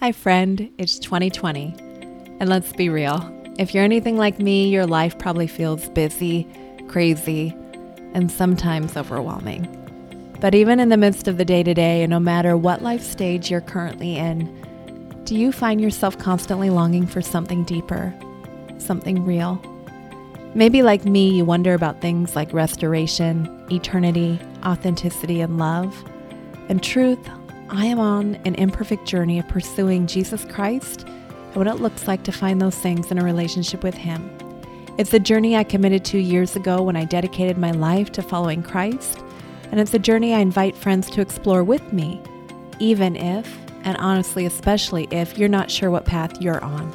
Hi, friend. It's 2020. And let's be real. If you're anything like me, your life probably feels busy, crazy, and sometimes overwhelming. But even in the midst of the day to day, and no matter what life stage you're currently in, do you find yourself constantly longing for something deeper, something real? Maybe, like me, you wonder about things like restoration, eternity, authenticity, and love. and truth, I am on an imperfect journey of pursuing Jesus Christ and what it looks like to find those things in a relationship with Him. It's a journey I committed to years ago when I dedicated my life to following Christ, and it's a journey I invite friends to explore with me, even if, and honestly, especially if you're not sure what path you're on.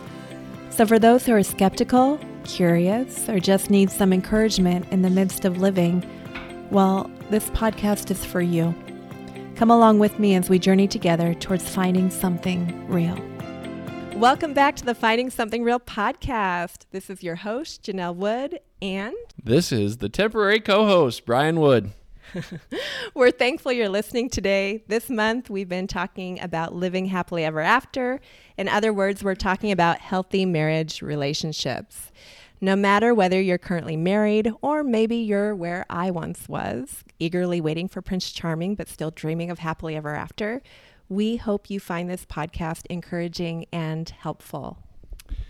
So, for those who are skeptical, curious, or just need some encouragement in the midst of living, well, this podcast is for you. Come along with me as we journey together towards finding something real. Welcome back to the Finding Something Real podcast. This is your host, Janelle Wood, and This is the temporary co host, Brian Wood. we're thankful you're listening today. This month, we've been talking about living happily ever after. In other words, we're talking about healthy marriage relationships. No matter whether you're currently married or maybe you're where I once was, eagerly waiting for Prince Charming but still dreaming of happily ever after, we hope you find this podcast encouraging and helpful.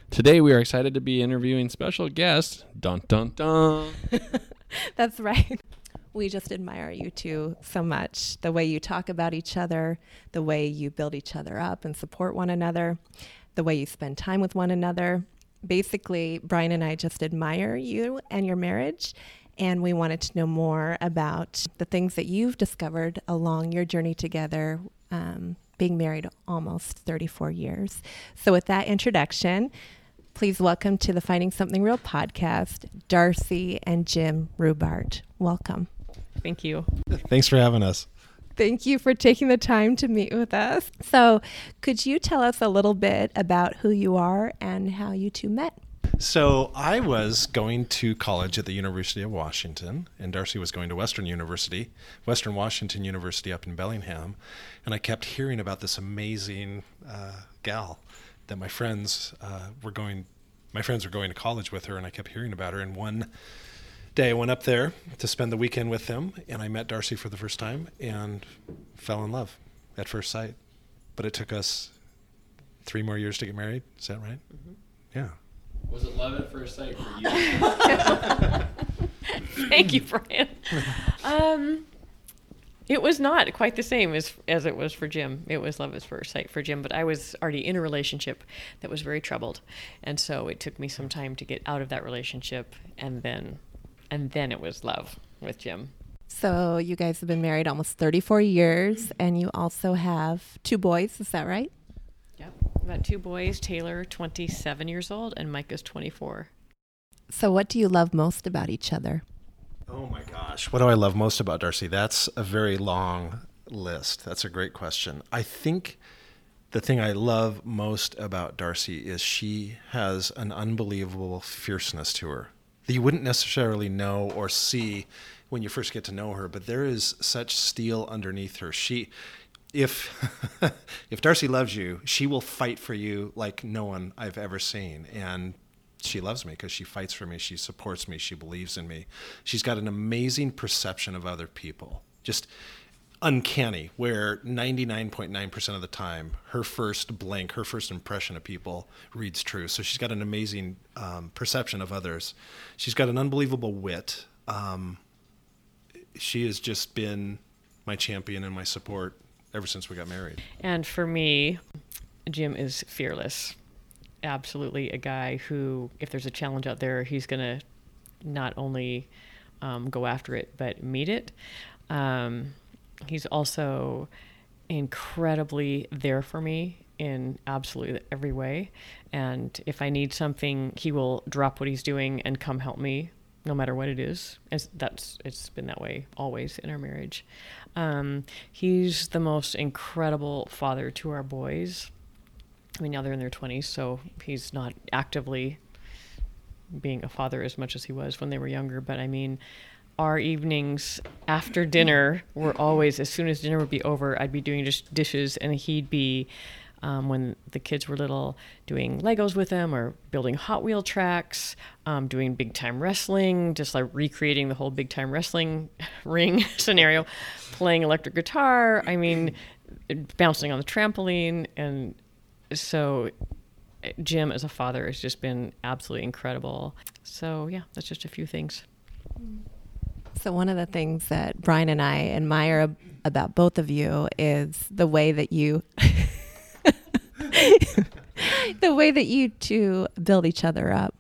Today, we are excited to be interviewing special guest, dun dun dun. That's right. We just admire you two so much. The way you talk about each other, the way you build each other up and support one another, the way you spend time with one another basically, Brian and I just admire you and your marriage. And we wanted to know more about the things that you've discovered along your journey together, um, being married almost 34 years. So, with that introduction, please welcome to the Finding Something Real podcast, Darci and Jim Rubart. Welcome. Thank you. Thanks for having us. Thank you for taking the time to meet with us. So, could you tell us a little bit about who you are and how you two met? So, I was going to college at the University of Washington, and Darci was going to Western University, Western Washington University up in Bellingham. And I kept hearing about this amazing uh, gal that my friends uh, were going, my friends were going to college with her, and I kept hearing about her. And one day I went up there to spend the weekend with them, and I met Darci for the first time and fell in love at first sight. But it took us three more years to get married. Is that right? Mm-hmm. Yeah. Was it love at first sight for you? Thank you, Brian. Um, it was not quite the same as as it was for Jim. It was love at first sight for Jim, but I was already in a relationship that was very troubled, and so it took me some time to get out of that relationship, and then, and then it was love with Jim. So you guys have been married almost 34 years, and you also have two boys. Is that right? Yep, got two boys. Taylor, 27 years old, and Micah's 24. So, what do you love most about each other? Oh my gosh. What do I love most about Darci? That's a very long list. That's a great question. I think the thing I love most about Darci is she has an unbelievable fierceness to her that you wouldn't necessarily know or see when you first get to know her, but there is such steel underneath her. She if if Darci loves you, she will fight for you like no one I've ever seen. And she loves me because she fights for me, she supports me, she believes in me. She's got an amazing perception of other people. Just uncanny where 99.9% of the time her first blank her first impression of people reads true so she's got an amazing um, perception of others she's got an unbelievable wit um, she has just been my champion and my support ever since we got married And for me, Jim is fearless. Absolutely a guy who, if there's a challenge out there, he's going to not only um, go after it, but meet it. Um, he's also incredibly there for me in absolutely every way. And if I need something, he will drop what he's doing and come help me, no matter what it is. It's, that's it's been that way always in our marriage. Um, he's the most incredible father to our boys. I mean, now they're in their 20s, so he's not actively being a father as much as he was when they were younger. But I mean, our evenings after dinner were always, as soon as dinner would be over, I'd be doing just dishes and he'd be um, when the kids were little, doing Legos with them or building Hot Wheel tracks, um, doing big time wrestling, just like recreating the whole big time wrestling ring scenario, playing electric guitar. I mean, bouncing on the trampoline. And so Jim as a father has just been absolutely incredible. So, yeah, that's just a few things. So, one of the things that Brian and I admire about both of you is the way that you. the way that you two build each other up.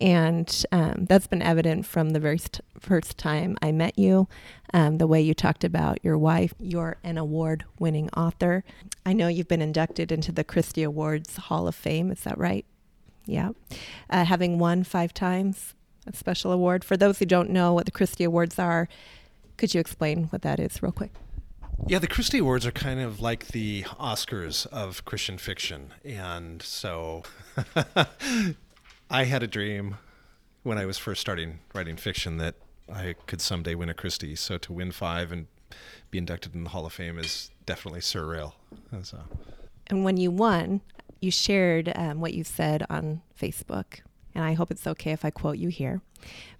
And um, that's been evident from the very st- first time I met you. Um, the way you talked about your wife, you're an award winning author. I know you've been inducted into the Christie Awards Hall of Fame. Is that right? Yeah. Uh, having won five times a special award. For those who don't know what the Christie Awards are, could you explain what that is, real quick? Yeah, the Christie Awards are kind of like the Oscars of Christian fiction. And so I had a dream when I was first starting writing fiction that I could someday win a Christie. So to win five and be inducted in the Hall of Fame is definitely surreal. So. And when you won, you shared um, what you said on Facebook. And I hope it's okay if I quote you here.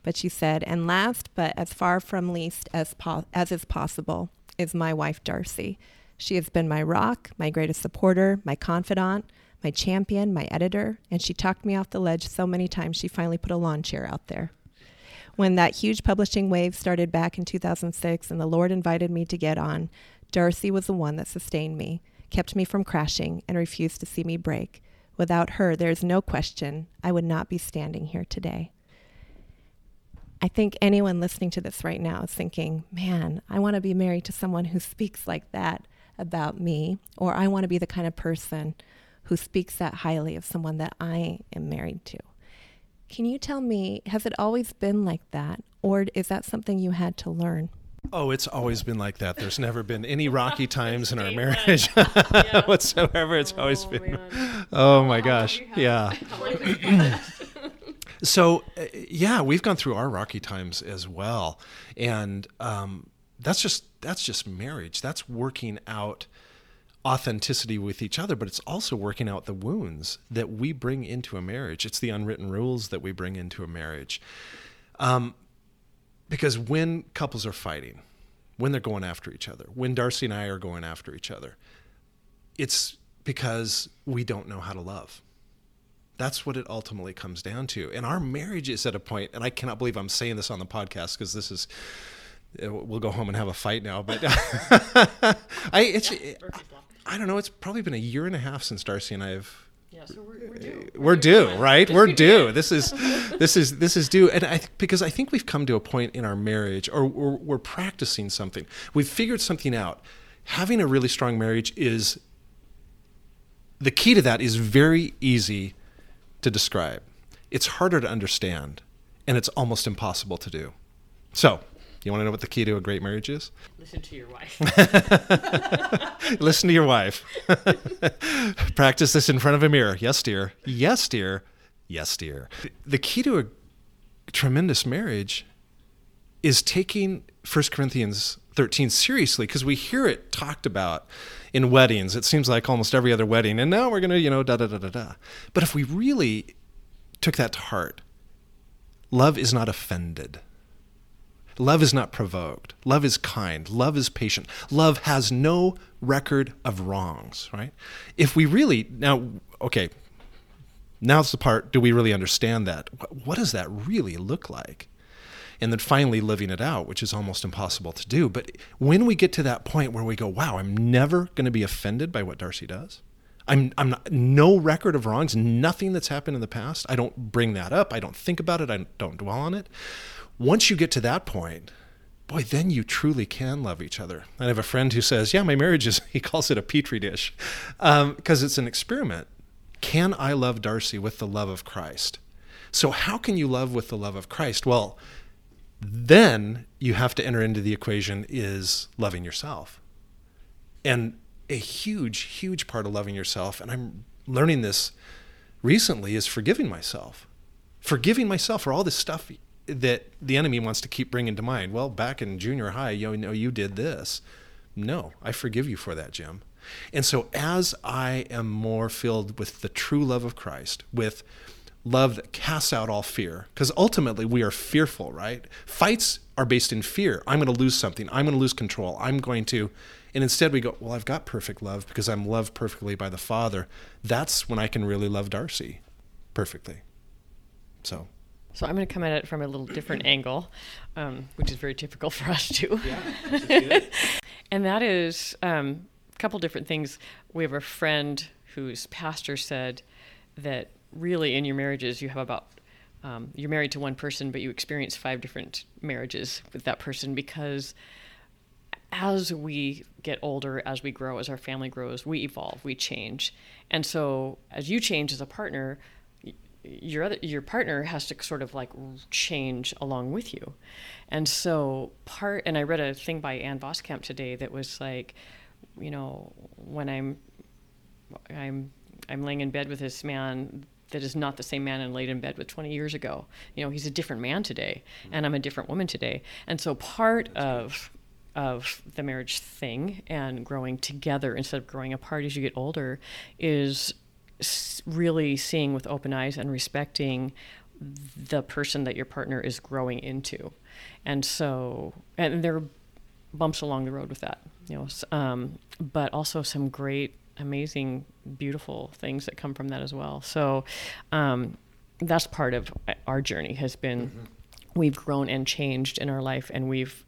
But she said, and last but as far from least as, po- as is possible is my wife, Darci. She has been my rock, my greatest supporter, my confidant, my champion, my editor, and she talked me off the ledge so many times she finally put a lawn chair out there. When that huge publishing wave started back in 2006 and the Lord invited me to get on, Darci was the one that sustained me, kept me from crashing, and refused to see me break. Without her, there is no question I would not be standing here today. I think anyone listening to this right now is thinking, man, I want to be married to someone who speaks like that about me, or I want to be the kind of person who speaks that highly of someone that I am married to. Can you tell me, has it always been like that, or is that something you had to learn? Oh, it's always been like that. There's never been any rocky times in our marriage whatsoever. It's always oh, been. Man. Oh my gosh. Yeah. so, uh, yeah, we've gone through our rocky times as well, and um, that's just that's just marriage. That's working out authenticity with each other, but it's also working out the wounds that we bring into a marriage. It's the unwritten rules that we bring into a marriage. Um, because when couples are fighting, when they're going after each other, when Darci and I are going after each other, it's because we don't know how to love. That's what it ultimately comes down to. And our marriage is at a point, and I cannot believe I'm saying this on the podcast because this is uh, we'll go home and have a fight now. But I, it's, I don't know. It's probably been a year and a half since Darci and I have. Yeah, so we're, we're due. Uh, we're due, right? We're due. This is, this is, this is due, and I because I think we've come to a point in our marriage, or we're, we're practicing something. We've figured something out. Having a really strong marriage is. The key to that is very easy to describe. It's harder to understand, and it's almost impossible to do. So, you want to know what the key to a great marriage is? Listen to your wife. Listen to your wife. Practice this in front of a mirror. Yes, dear. Yes, dear. Yes, dear. The key to a tremendous marriage is taking 1 Corinthians 13 seriously because we hear it talked about in weddings. It seems like almost every other wedding. And now we're going to, you know, da da da da da. But if we really took that to heart, love is not offended. Love is not provoked. Love is kind. Love is patient. Love has no record of wrongs, right? If we really, now, okay, now's the part do we really understand that? What does that really look like? And then finally living it out, which is almost impossible to do. But when we get to that point where we go, wow, I'm never going to be offended by what Darci does. I'm, I'm not, no record of wrongs, nothing that's happened in the past. I don't bring that up. I don't think about it. I don't dwell on it once you get to that point, boy, then you truly can love each other. I have a friend who says, Yeah, my marriage is, he calls it a petri dish because um, it's an experiment. Can I love Darci with the love of Christ? So, how can you love with the love of Christ? Well, then you have to enter into the equation is loving yourself. And a huge, huge part of loving yourself, and I'm learning this recently, is forgiving myself. Forgiving myself for all this stuff that the enemy wants to keep bringing to mind. Well, back in junior high, you know, you did this. No, I forgive you for that, Jim. And so, as I am more filled with the true love of Christ, with love that casts out all fear, because ultimately we are fearful, right? Fights are based in fear. I'm going to lose something. I'm going to lose control. I'm going to. And instead we go, well, I've got perfect love because I'm loved perfectly by the Father. That's when I can really love Darci perfectly. So. So I'm going to come at it from a little different angle, um, which is very typical for us too. Yeah, and that is um, a couple different things. We have a friend whose pastor said that really in your marriages you have about um, you're married to one person, but you experience five different marriages with that person because as we get older, as we grow, as our family grows, we evolve, we change. And so as you change as a partner, your other your partner has to sort of like change along with you. And so part and I read a thing by Ann Voskamp today that was like, you know, when I'm I'm I'm laying in bed with this man that is not the same man I laid in bed with 20 years ago. You know, he's a different man today, mm-hmm. and I'm a different woman today. And so part of of the marriage thing and growing together instead of growing apart as you get older is really seeing with open eyes and respecting the person that your partner is growing into. And so, and there are bumps along the road with that, you know, um, but also some great, amazing, beautiful things that come from that as well. So, um, that's part of our journey has been mm-hmm. we've grown and changed in our life and we've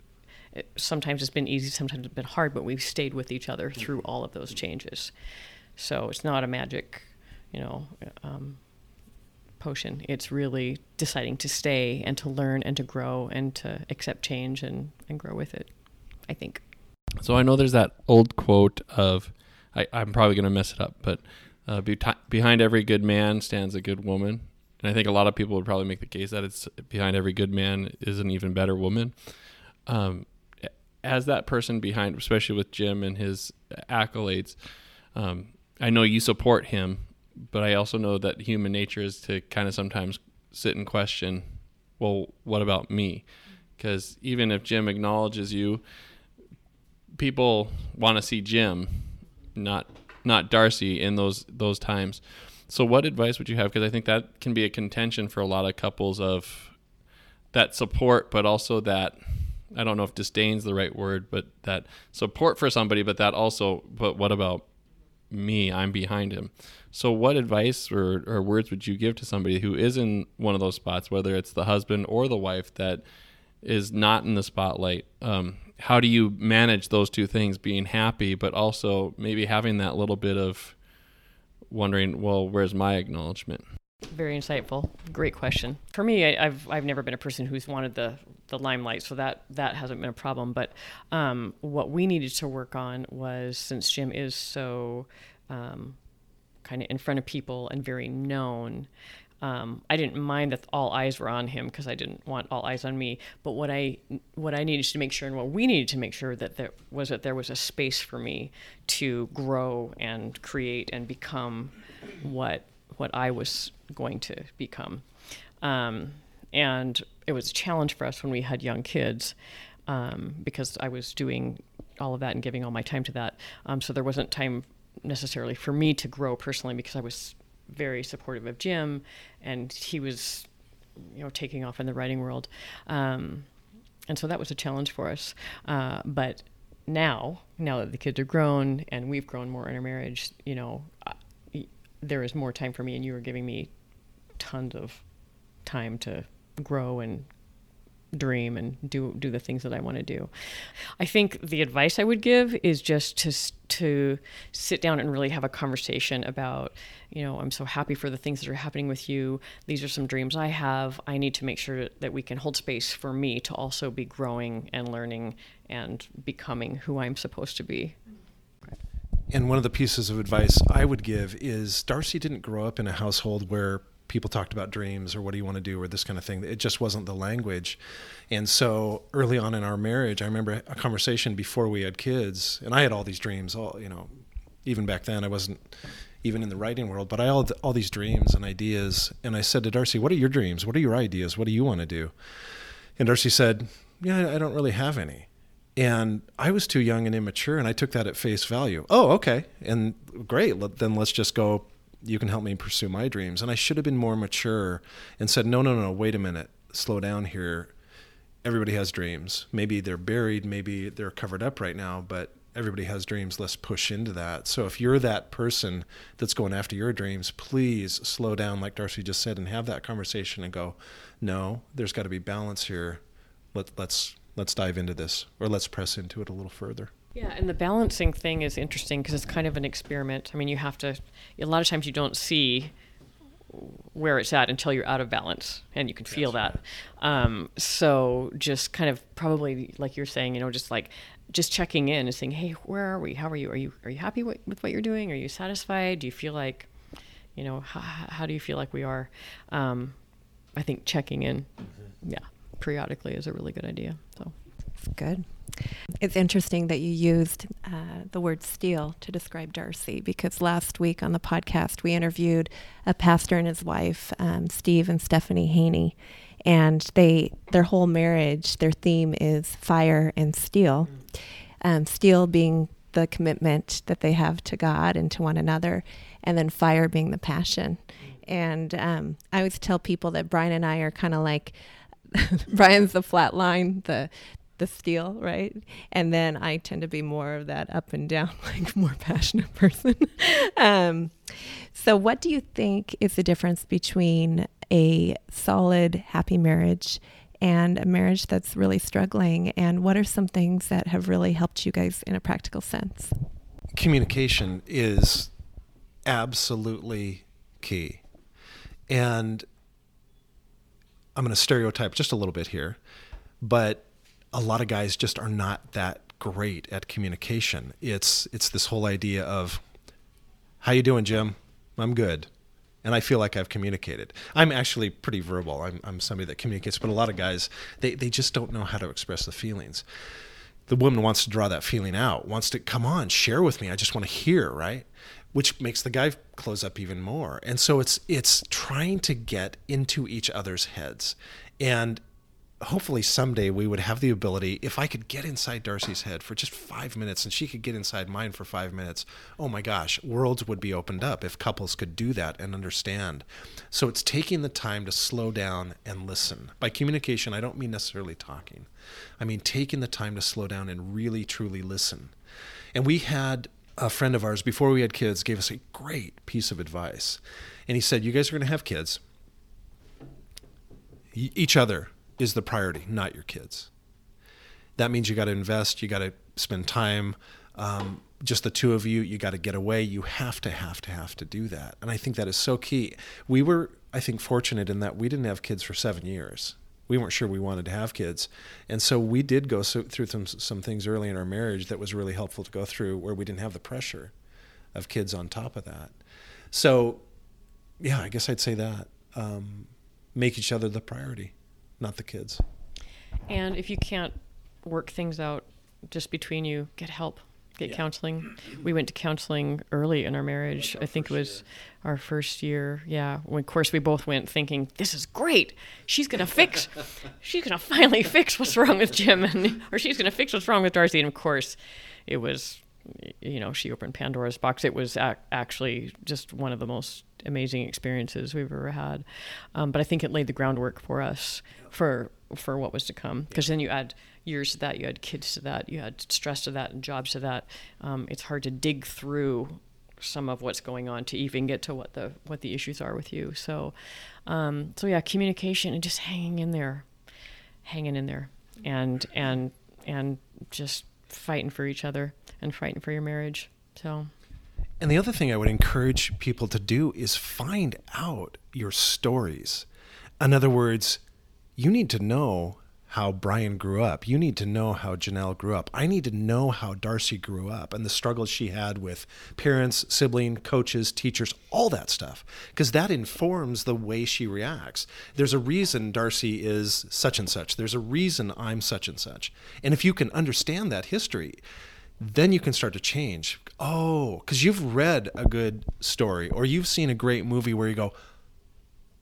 it, sometimes it's been easy sometimes it's been hard but we've stayed with each other through mm-hmm. all of those changes so it's not a magic you know, um, potion. It's really deciding to stay and to learn and to grow and to accept change and, and grow with it, I think. So I know there's that old quote of, I, am probably going to mess it up, but uh, be behind every good man stands a good woman. And I think a lot of people would probably make the case that it's behind every good man is an even better woman. Um, as that person behind, especially with Jim and his accolades, um, I know you support him but I also know that human nature is to kind of sometimes sit and question, well, what about me? Because even if Jim acknowledges you, people want to see Jim, not not Darci in those those times. So, what advice would you have? Because I think that can be a contention for a lot of couples of that support, but also that I don't know if disdain's the right word, but that support for somebody, but that also, but what about me? I'm behind him. So, what advice or, or words would you give to somebody who is in one of those spots, whether it's the husband or the wife that is not in the spotlight? Um, how do you manage those two things, being happy, but also maybe having that little bit of wondering, well, where's my acknowledgement? Very insightful. Great question. For me, I, have I've never been a person who's wanted the the limelight, so that that hasn't been a problem. But um, what we needed to work on was since Jim is so um, kind of in front of people and very known. Um, I didn't mind that all eyes were on him because I didn't want all eyes on me. But what I what I needed to make sure and what we needed to make sure that there was that there was a space for me to grow and create and become what what I was going to become. Um, and it was a challenge for us when we had young kids um, because I was doing all of that and giving all my time to that. Um, so there wasn't time necessarily for me to grow personally because I was very supportive of Jim, and he was, you know, taking off in the writing world, um, and so that was a challenge for us. Uh, but now, now that the kids are grown and we've grown more in our marriage, you know, there is more time for me, and you are giving me tons of time to grow and dream and do do the things that I want to do. I think the advice I would give is just to to sit down and really have a conversation about, you know, I'm so happy for the things that are happening with you. These are some dreams I have. I need to make sure that we can hold space for me to also be growing and learning and becoming who I'm supposed to be. And one of the pieces of advice I would give is Darci didn't grow up in a household where people talked about dreams or what do you want to do or this kind of thing. It just wasn't the language. And so early on in our marriage, I remember a conversation before we had kids, and I had all these dreams. All you know, even back then, I wasn't even in the writing world, but I had all these dreams and ideas. And I said to Darci, "What are your dreams? What are your ideas? What do you want to do?" And Darci said, "Yeah, I don't really have any." And I was too young and immature, and I took that at face value. Oh, okay. And great. Then let's just go. You can help me pursue my dreams. And I should have been more mature and said, no, no, no, wait a minute. Slow down here. Everybody has dreams. Maybe they're buried, maybe they're covered up right now, but everybody has dreams. Let's push into that. So if you're that person that's going after your dreams, please slow down, like Darci just said, and have that conversation and go, no, there's got to be balance here. Let, let's let's dive into this, or let's press into it a little further. Yeah, and the balancing thing is interesting because it's kind of an experiment. I mean, you have to. A lot of times you don't see where it's at until you're out of balance and you can feel That's that right. um, so just kind of probably like you're saying you know just like just checking in and saying, "Hey, where are we? How are you? Are you are you happy with, with what you're doing? Are you satisfied? Do you feel like, you know, how, how do you feel like we are?" Um, I think checking in, mm-hmm. yeah, periodically is a really good idea. So, it's good. It's interesting that you used uh, the word steel to describe Darci because last week on the podcast we interviewed a pastor and his wife, um, Steve and Stephanie Haney, and they their whole marriage their theme is fire and steel um, steel being the commitment that they have to god and to one another and then fire being the passion and um, i always tell people that brian and i are kind of like brian's the flat line the the steel, right? And then I tend to be more of that up and down, like more passionate person. um, so, what do you think is the difference between a solid, happy marriage and a marriage that's really struggling? And what are some things that have really helped you guys in a practical sense? Communication is absolutely key. And I'm going to stereotype just a little bit here, but a lot of guys just are not that great at communication. It's it's this whole idea of how you doing, Jim? I'm good. And I feel like I've communicated. I'm actually pretty verbal. I'm, I'm somebody that communicates, but a lot of guys, they, they just don't know how to express the feelings. The woman wants to draw that feeling out, wants to, come on, share with me. I just want to hear, right? Which makes the guy close up even more. And so it's it's trying to get into each other's heads. And hopefully someday we would have the ability if i could get inside darci's head for just five minutes and she could get inside mine for five minutes oh my gosh worlds would be opened up if couples could do that and understand so it's taking the time to slow down and listen by communication i don't mean necessarily talking i mean taking the time to slow down and really truly listen and we had a friend of ours before we had kids gave us a great piece of advice and he said you guys are going to have kids each other is the priority, not your kids. That means you got to invest, you got to spend time. Um, just the two of you, you got to get away. You have to, have to, have to do that. And I think that is so key. We were, I think, fortunate in that we didn't have kids for seven years. We weren't sure we wanted to have kids. And so we did go so, through some, some things early in our marriage that was really helpful to go through where we didn't have the pressure of kids on top of that. So, yeah, I guess I'd say that. Um, make each other the priority not the kids. And if you can't work things out just between you, get help, get yeah. counseling. We went to counseling early in our marriage. I think it was our first year. Yeah. When, of course, we both went thinking, this is great. She's going to fix, she's going to finally fix what's wrong with Jim, and, or she's going to fix what's wrong with Darci. And of course, it was, you know, she opened Pandora's box. It was ac- actually just one of the most amazing experiences we've ever had. Um, but I think it laid the groundwork for us for for what was to come. Because then you add years to that, you had kids to that, you had stress to that, and jobs to that. Um, it's hard to dig through some of what's going on to even get to what the what the issues are with you. So, um, so yeah, communication and just hanging in there, hanging in there, and and and just fighting for each other and fighting for your marriage. So. And the other thing I would encourage people to do is find out your stories. In other words, you need to know how Brian grew up. You need to know how Janelle grew up. I need to know how Darci grew up and the struggles she had with parents, sibling, coaches, teachers, all that stuff, because that informs the way she reacts. There's a reason Darci is such and such. There's a reason I'm such and such. And if you can understand that history, then you can start to change. Oh, because you've read a good story or you've seen a great movie where you go,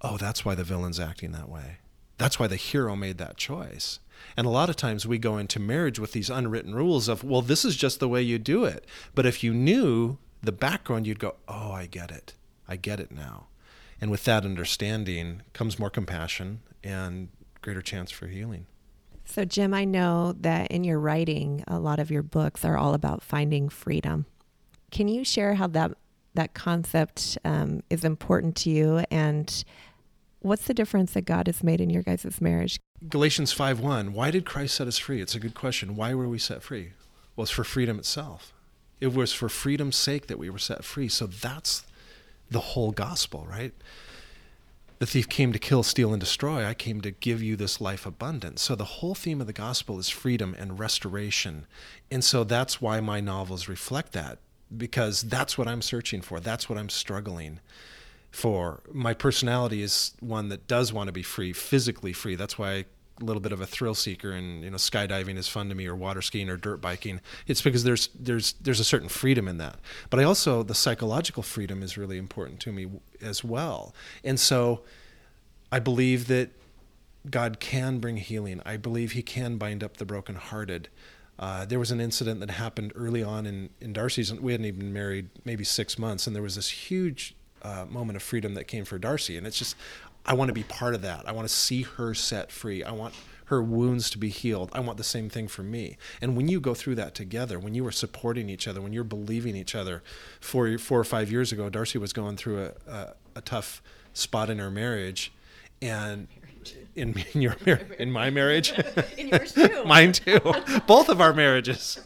oh, that's why the villain's acting that way. That's why the hero made that choice. And a lot of times we go into marriage with these unwritten rules of, well, this is just the way you do it. But if you knew the background, you'd go, oh, I get it. I get it now. And with that understanding comes more compassion and greater chance for healing. So, Jim, I know that in your writing, a lot of your books are all about finding freedom. Can you share how that that concept um, is important to you, and what's the difference that God has made in your guys' marriage? Galatians 5:1. Why did Christ set us free? It's a good question. Why were we set free? Well, it's for freedom itself. It was for freedom's sake that we were set free. So that's the whole gospel, right? The thief came to kill, steal, and destroy. I came to give you this life abundant. So the whole theme of the gospel is freedom and restoration. And so that's why my novels reflect that, because that's what I'm searching for. That's what I'm struggling for. My personality is one that does want to be free, physically free. That's why a little bit of a thrill seeker and you know skydiving is fun to me or water skiing or dirt biking it's because there's there's there's a certain freedom in that but i also the psychological freedom is really important to me as well and so i believe that god can bring healing i believe he can bind up the brokenhearted uh, there was an incident that happened early on in, in Darci's. We hadn't even married maybe six months, and there was this huge uh, moment of freedom that came for Darci. And it's just, I want to be part of that. I want to see her set free. I want her wounds to be healed. I want the same thing for me. And when you go through that together, when you are supporting each other, when you're believing each other, four, four or five years ago, Darci was going through a, a, a tough spot in her marriage. And in, in your in my marriage, in yours too, mine too, both of our marriages.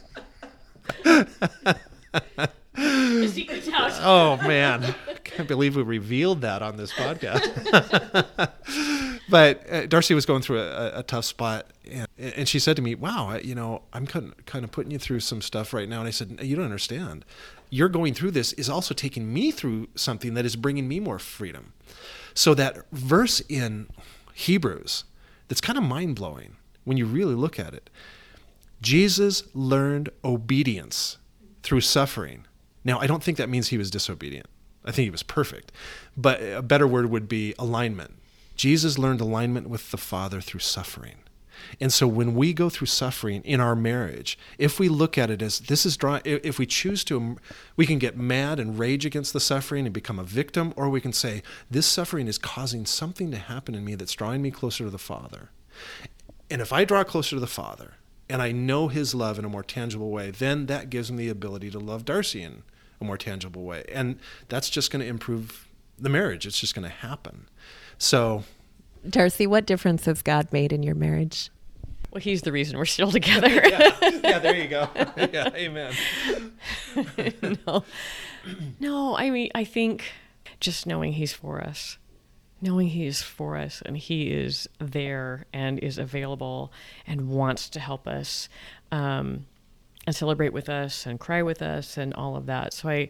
oh man, can't believe we revealed that on this podcast. but uh, Darci was going through a, a tough spot, and, and, she said to me, "Wow, you know, I'm kind of, kind of putting you through some stuff right now." And I said, "You don't understand. You're going through this is also taking me through something that is bringing me more freedom." So that verse in Hebrews, that's kind of mind blowing when you really look at it. Jesus learned obedience through suffering. Now, I don't think that means he was disobedient. I think he was perfect. But a better word would be alignment. Jesus learned alignment with the Father through suffering. And so when we go through suffering in our marriage, if we look at it as this is drawing, if we choose to, um, we can get mad and rage against the suffering and become a victim, or we can say, this suffering is causing something to happen in me that's drawing me closer to the Father. And if I draw closer to the Father and I know His love in a more tangible way, then that gives me the ability to love Darci in a more tangible way. And that's just going to improve the marriage. It's just going to happen. So, Darci, what difference has God made in your marriage? Well, he's the reason we're still together. yeah. yeah, there you go. yeah, amen. no, no. I mean, I think just knowing he's for us, knowing he is for us and he is there and is available and wants to help us. Um, and celebrate with us and cry with us and all of that. So I,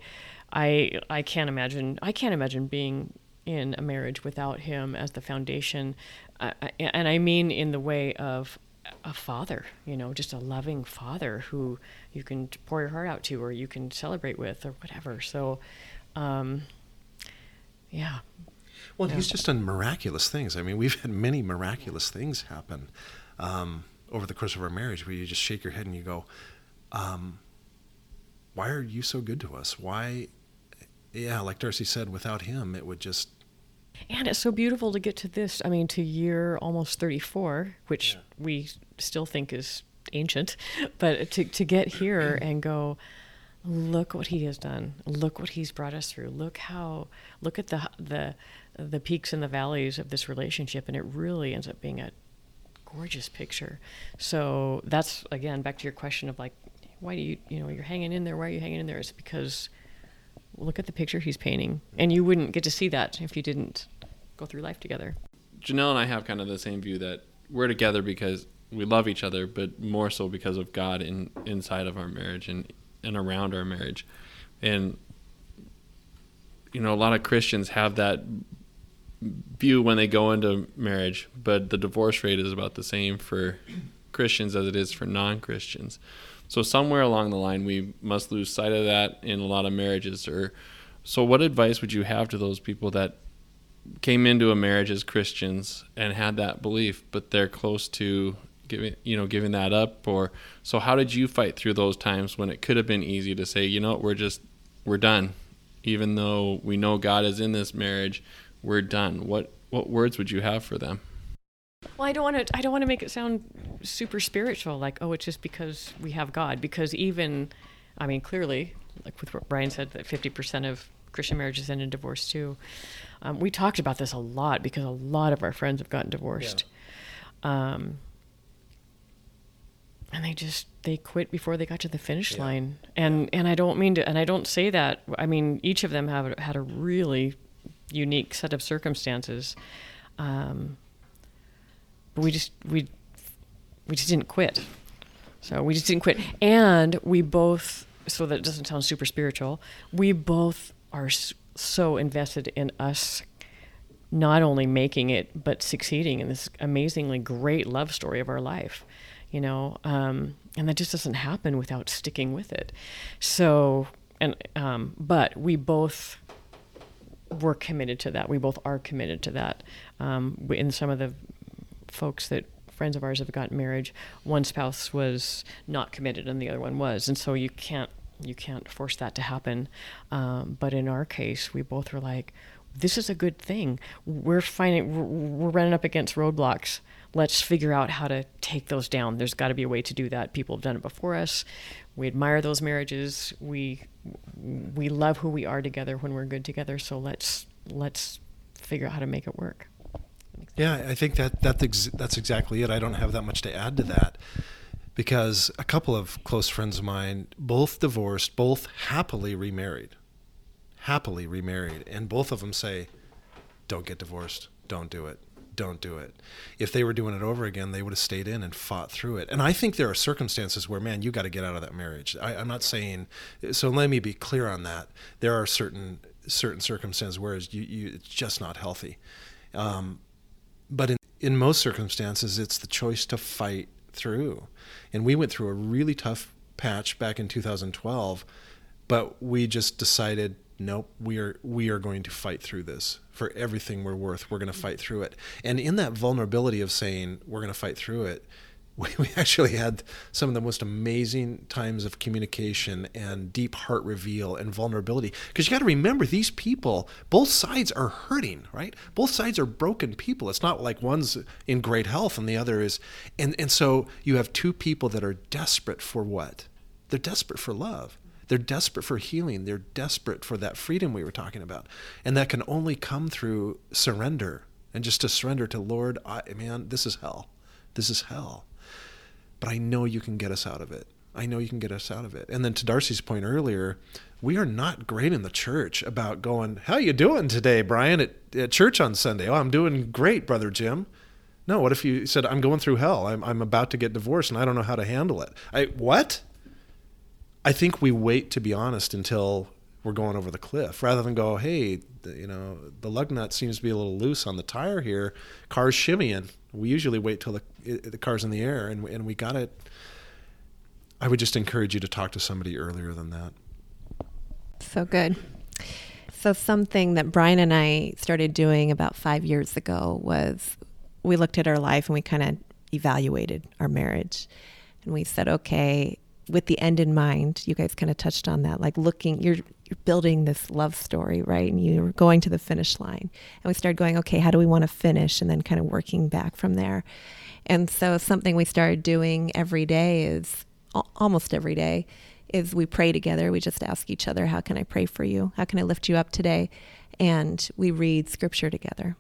I, I can't imagine. I can't imagine being in a marriage without him as the foundation, uh, and I mean in the way of a father. You know, just a loving father who you can pour your heart out to, or you can celebrate with, or whatever. So, um, yeah. Well, yeah. he's just done miraculous things. I mean, we've had many miraculous things happen um, over the course of our marriage, where you just shake your head and you go, um, why are you so good to us? Why, yeah, like Darci said, without him, it would just. And it's so beautiful to get to this. I mean, to year almost 34, which yeah. we still think is ancient, but to, to get here and go, look what he has done. Look what he's brought us through. Look how, look at the, the, the peaks and the valleys of this relationship. And it really ends up being a gorgeous picture. So that's, again, back to your question of like, why do you you know you're hanging in there why are you hanging in there? It's because look at the picture he's painting. And you wouldn't get to see that if you didn't go through life together. Janelle and i have kind of the same view that we're together because we love each other but more so because of god in inside of our marriage and and around our marriage. And you know a lot of christians have that view when they go into marriage but the divorce rate is about the same for christians as it is for non-christians so somewhere along the line, we must lose sight of that in a lot of marriages. Or so, what advice would you have to those people that came into a marriage as Christians and had that belief, but they're close to giving you know giving that up? Or so how did you fight through those times when it could have been easy to say you know we're just we're done. Even though we know God is in this marriage we're done. What what words would you have for them well i don't want to i don't want to make it sound super spiritual like oh it's just because we have god because even i mean clearly like with what brian said that 50% of christian marriages end in divorce too. Um, we talked about this a lot because a lot of our friends have gotten divorced. Yeah. um, and they just they quit before they got to the finish yeah. line. And and i don't mean to and i don't say that i mean each of them have had a really unique set of circumstances. Um, but we just we we just didn't quit. So we just didn't quit. And we both so that it doesn't sound super spiritual we both are so invested in us not only making it but succeeding in this amazingly great love story of our life you know? Um, and that just doesn't happen without sticking with it. So and um, but we both were committed to that. We both are committed to that um, in some of the folks that friends of ours have gotten married one spouse was not committed and the other one was and so you can't you can't force that to happen um, but in our case we both were like this is a good thing we're finding we're, we're running up against roadblocks let's figure out how to take those down. There's got to be a way to do that. People have done it before us. We admire those marriages. We we love who we are together when we're good together. So let's let's figure out how to make it work. Yeah, I think that that ex- that's exactly it. I don't have that much to add to that because a couple of close friends of mine, both divorced, both happily remarried, happily remarried, and both of them say, "Don't get divorced. Don't do it." don't do it. If they were doing it over again, they would have stayed in and fought through it. And I think there are circumstances where, man, you got to get out of that marriage. I, am not saying. So let me be clear on that. There are certain certain circumstances where you, you, it's just not healthy. Um, but in, in most circumstances, it's the choice to fight through. And we went through a really tough patch back in 2012, but we just decided nope we are we are going to fight through this for everything we're worth we're going to fight through it and in that vulnerability of saying we're going to fight through it we, we actually had some of the most amazing times of communication and deep heart reveal and vulnerability because you got to remember these people both sides are hurting right both sides are broken people it's not like one's in great health and the other is and and so you have two people that are desperate for what they're desperate for love they're desperate for healing. They're desperate for that freedom we were talking about. And that can only come through surrender and just to surrender to Lord, I, man, this is hell. This is hell. But I know you can get us out of it. I know you can get us out of it. And then to Darci's point earlier, we are not great in the church about going, "How you doing today, Brian, at, at church on Sunday?" "Oh, I'm doing great, brother Jim." No, what if you said, "I'm going through hell. I'm I'm about to get divorced and I don't know how to handle it." I what? I think we wait to be honest until we're going over the cliff rather than go, hey, you know, the lug nut seems to be a little loose on the tire here. Car's shimmying. We usually wait till the the car's in the air, and and we got it. I would just encourage you to talk to somebody earlier than that. So good. So something that Brian and I started doing about five years ago was we looked at our life and we kind of evaluated our marriage, and we said, okay, with the end in mind you guys kind of touched on that like looking you're you're building this love story right? And you're going to the finish line. And we started going okay how do we want to finish? And then kind of working back from there. And so something we started doing every day is almost every day is we pray together. We just ask each other how can i pray for you? How can i lift you up today? And we read scripture together.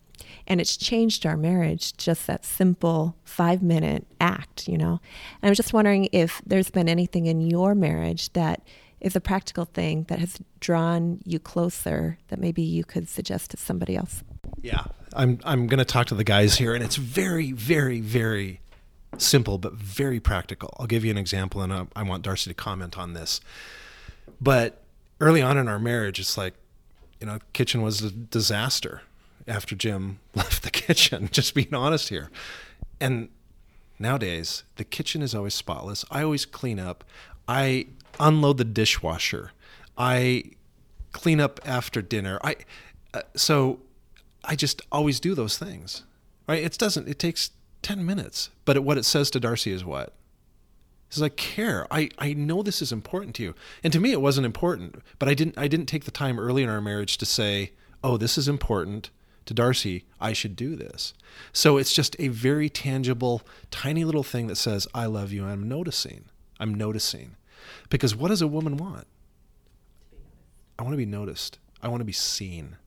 And it's changed our marriage, just that simple five minute act, you know. And I'm just wondering if there's been anything in your marriage that is a practical thing that has drawn you closer that maybe you could suggest to somebody else. Yeah. I'm I'm going to talk to the guys here and it's very very very simple but very practical. I'll give you an example and I, I want Darci to comment on this. But early on in our marriage it's like you know, kitchen was a disaster after Jim left the kitchen, just being honest here. And nowadays, the kitchen is always spotless. I always clean up. I unload the dishwasher. I clean up after dinner. I uh, so I just always do those things. Right? It doesn't it takes 10 minutes. But what it says to Darci is what? Says, I care. I, I know this is important to you. And to me, it wasn't important, but I didn't, I didn't take the time early in our marriage to say, oh, this is important to Darci. I should do this. So it's just a very tangible, tiny little thing that says, I love you. I'm noticing. I'm noticing. Because what does a woman want? I want to be noticed. I want to be seen.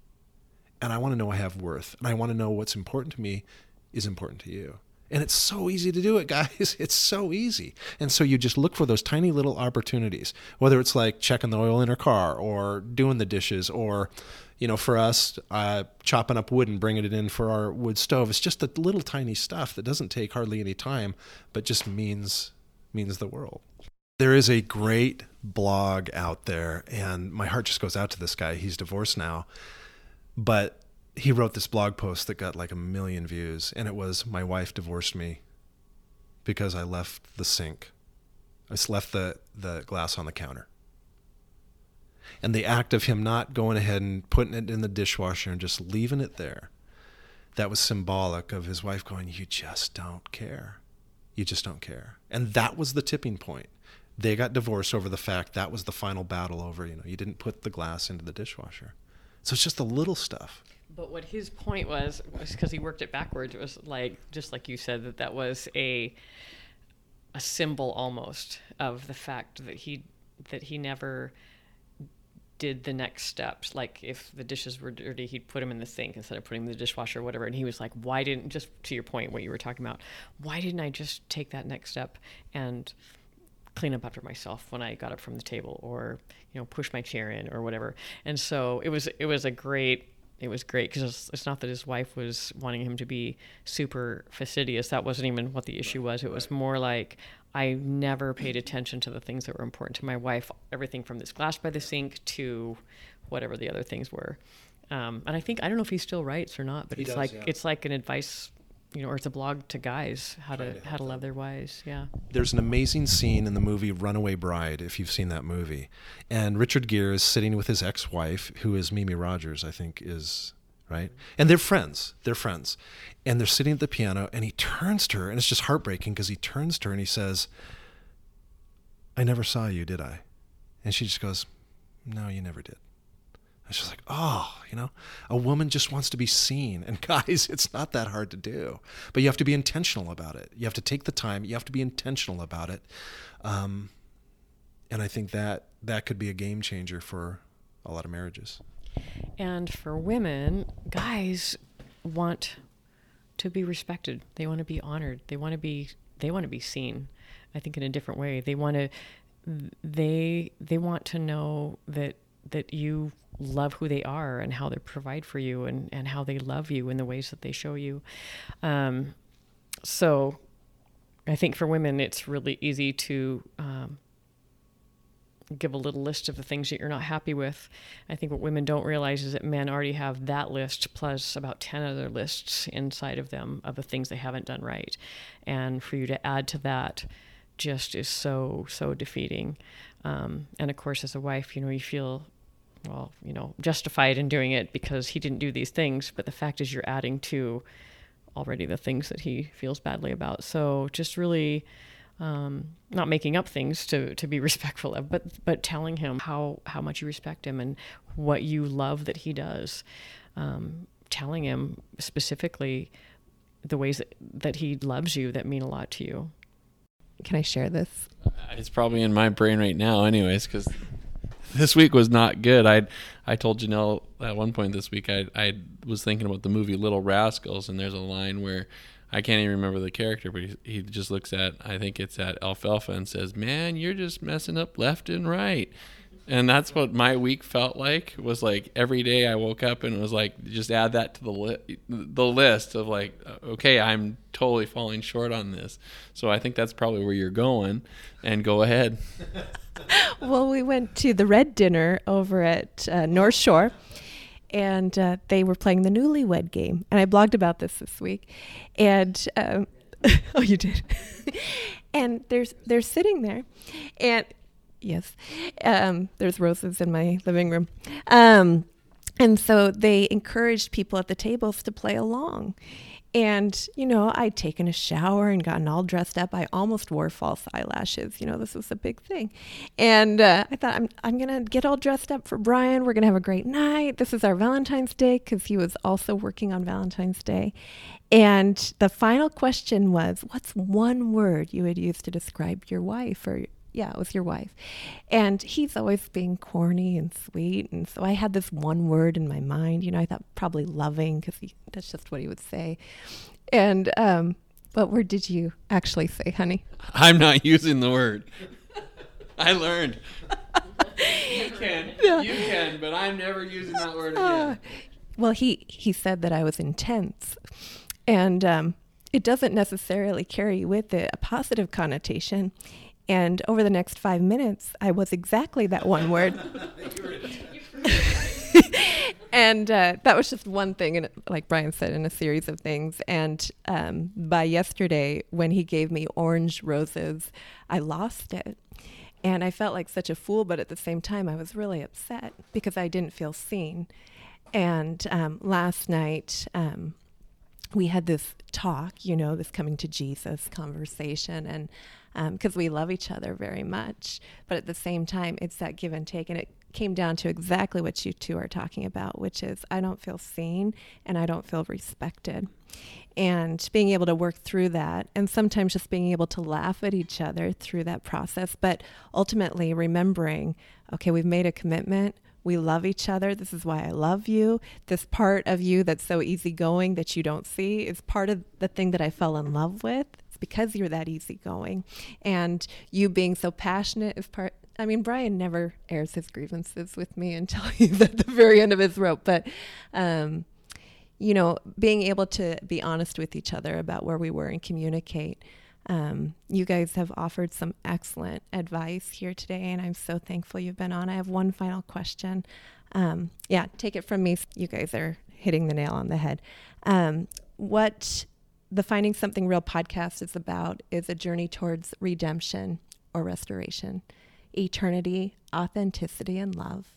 And I want to know I have worth. And I want to know what's important to me is important to you. And it's so easy to do it, guys. It's so easy. And so you just look for those tiny little opportunities, whether it's like checking the oil in her car or doing the dishes or, you know, for us, uh, chopping up wood and bringing it in for our wood stove. It's just the little tiny stuff that doesn't take hardly any time, but just means means the world. There is a great blog out there, and my heart just goes out to this guy. He's divorced now, but he wrote this blog post that got like a million views, and it was My wife divorced me because I left the sink. I just left the, the glass on the counter. And the act of him not going ahead and putting it in the dishwasher and just leaving it there, that was symbolic of his wife going, You just don't care. You just don't care. And that was the tipping point. They got divorced over the fact that was the final battle over, you know, you didn't put the glass into the dishwasher. So it's just the little stuff. But what his point was was because he worked it backwards. It was like just like you said that that was a a symbol almost of the fact that he that he never did the next steps. Like if the dishes were dirty, he'd put them in the sink instead of putting them in the dishwasher or whatever. And he was like, "Why didn't just to your point what you were talking about? Why didn't I just take that next step and clean up after myself when I got up from the table, or you know, push my chair in or whatever?" And so it was it was a great it was great because it's, it's, not that his wife was wanting him to be super fastidious. That wasn't even what the issue was. It was more like I never paid attention to the things that were important to my wife. Everything from this glass by the sink to whatever the other things were. Um, and I think I don't know if he still writes or not, but he it's does, like yeah. it's like an advice you know, or it's a blog to guys how to, to how to love their wives. Yeah. There's an amazing scene in the movie Runaway Bride, if you've seen that movie, and Richard Gere is sitting with his ex-wife, who is Mimi Rogers, I think is right, and they're friends. They're friends, and they're sitting at the piano, and he turns to her, and it's just heartbreaking because he turns to her and he says, "I never saw you, did I?" And she just goes, "No, you never did." It's just like, oh, you know, a woman just wants to be seen. And guys, it's not that hard to do, but you have to be intentional about it. You have to take the time. You have to be intentional about it. Um, and I think that that could be a game changer for a lot of marriages. And for women, guys want to be respected. They want to be honored. They want to be they want to be seen. I think in a different way. They want to they they want to know that that you love who they are and how they provide for you and, and how they love you in the ways that they show you. Um, so I think for women, it's really easy to um, give a little list of the things that you're not happy with. I think what women don't realize is that men already have that list plus about 10 other lists inside of them of the things they haven't done right. And for you to add to that just is so, so defeating. Um, and of course, as a wife, you know, you feel well, you know, justified in doing it because he didn't do these things. But the fact is, you're adding to already the things that he feels badly about. So just really um, not making up things to, to be respectful of, but but telling him how how much you respect him and what you love that he does. Um, telling him specifically the ways that, that he loves you that mean a lot to you. Can I share this? It's probably in my brain right now, anyways, because this week was not good. I I told Janelle at one point this week I I was thinking about the movie Little Rascals, and there's a line where I can't even remember the character, but he, he just looks at I think it's at Alfalfa and says, "Man, you're just messing up left and right." And that's what my week felt like was like every day i woke up and was like just add that to the li- the list of like okay i'm totally falling short on this so i think that's probably where you're going and go ahead well, we went to the Red Dinner over at uh, North Shore, and uh, they were playing the Newlywed Game. And I blogged about this this week. And um, oh, you did. and there's they're sitting there, and yes, um, there's roses in my living room. Um, and so they encouraged people at the tables to play along. And, you know, I'd taken a shower and gotten all dressed up. I almost wore false eyelashes. You know, this was a big thing. And uh, I thought, I'm, I'm going to get all dressed up for Brian. We're going to have a great night. This is our Valentine's Day because he was also working on Valentine's Day. And the final question was, What's one word you would use to describe your wife or yeah, it was your wife. And he's always being corny and sweet. And so I had this one word in my mind. You know, I thought probably loving because that's just what he would say. And um, what word did you actually say, honey? I'm not using the word. I learned. you can, you can, but I'm never using that word again. Uh, well, he he said that I was intense, and um, it doesn't necessarily carry with it a positive connotation. And over the next five minutes, I was exactly that one word. and uh, that was just one thing, and like Brian said, in a series of things. And um, by yesterday, when he gave me orange roses, I lost it. And I felt like such a fool, but at the same time, I was really upset because I didn't feel seen. And um, last night, um, we had this talk, you know, this coming to Jesus conversation, and because um, we love each other very much. But at the same time, it's that give and take. And it came down to exactly what you two are talking about, which is I don't feel seen and I don't feel respected. And being able to work through that, and sometimes just being able to laugh at each other through that process, but ultimately remembering okay, we've made a commitment. We love each other. This is why I love you. This part of you that's so easygoing that you don't see is part of the thing that I fell in love with because you're that easygoing. And you being so passionate is part. I mean, Brian never airs his grievances with me until he's at the very end of his rope. But, um, you know, being able to be honest with each other about where we were and communicate. Um, you guys have offered some excellent advice here today, and I'm so thankful you've been on. I have one final question. Um, yeah, take it from me. You guys are hitting the nail on the head. Um, what the Finding Something Real podcast is about is a journey towards redemption or restoration, eternity, authenticity, and love.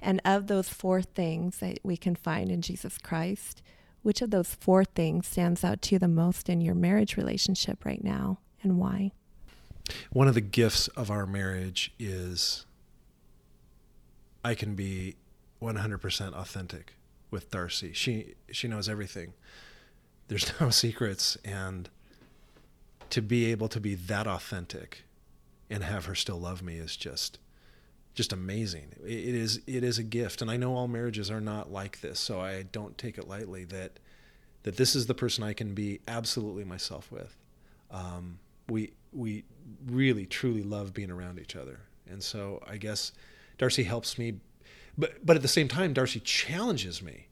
And of those four things that we can find in Jesus Christ, which of those four things stands out to you the most in your marriage relationship right now and why? One of the gifts of our marriage is I can be 100% authentic with Darci. She she knows everything there's no secrets and to be able to be that authentic and have her still love me is just just amazing. It is it is a gift and i know all marriages are not like this so i don't take it lightly that that this is the person i can be absolutely myself with. Um, we we really truly love being around each other and so i guess darci helps me but but at the same time darci challenges me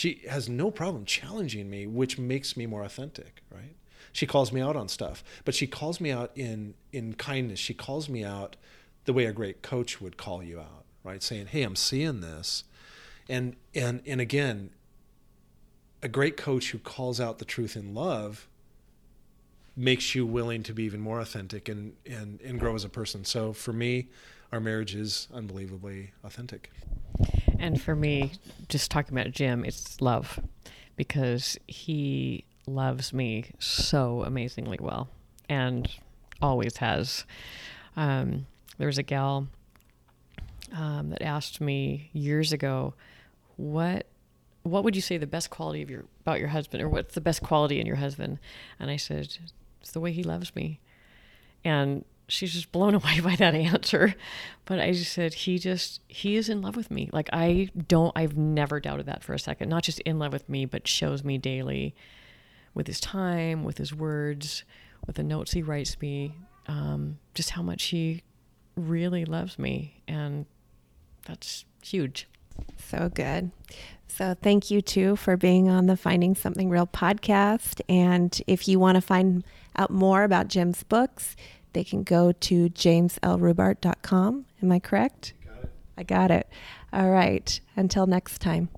she has no problem challenging me, which makes me more authentic, right? She calls me out on stuff, but she calls me out in in kindness. She calls me out the way a great coach would call you out, right? Saying, "Hey, I'm seeing this." And and and again, a great coach who calls out the truth in love makes you willing to be even more authentic and and and grow as a person. So for me, our marriage is unbelievably authentic. And for me, just talking about Jim, it's love because he loves me so amazingly well and always has. Um, there was a gal um, that asked me years ago, "What, what would you say the best quality of your about your husband, or what's the best quality in your husband?" And I said, "It's the way he loves me." And she's just blown away by that answer. But I just said, he just, he is in love with me. Like, I don't, I've never doubted that for a second. Not just in love with me, but shows me daily with his time, with his words, with the notes he writes me, um, just how much he really loves me. And that's huge. So good. So, thank you too for being on the Finding Something Real podcast. And if you want to find out more about Jim's books, they can go to jameslrubart.com. Am I correct? Got I got it. All right. Until next time.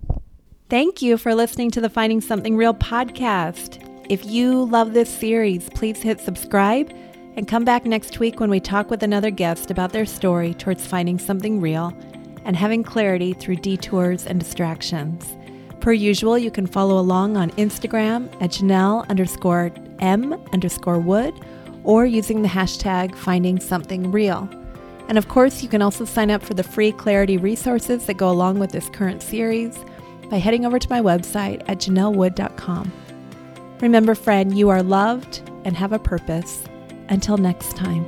Thank you for listening to the Finding Something Real podcast. If you love this series, please hit subscribe and come back next week when we talk with another guest about their story towards finding something real and having clarity through detours and distractions. Per usual, you can follow along on Instagram at Janelle underscore M underscore Wood or using the hashtag finding something real. And of course, you can also sign up for the free Clarity resources that go along with this current series by heading over to my website at janellewood.com. Remember, friend, you are loved and have a purpose. Until next time.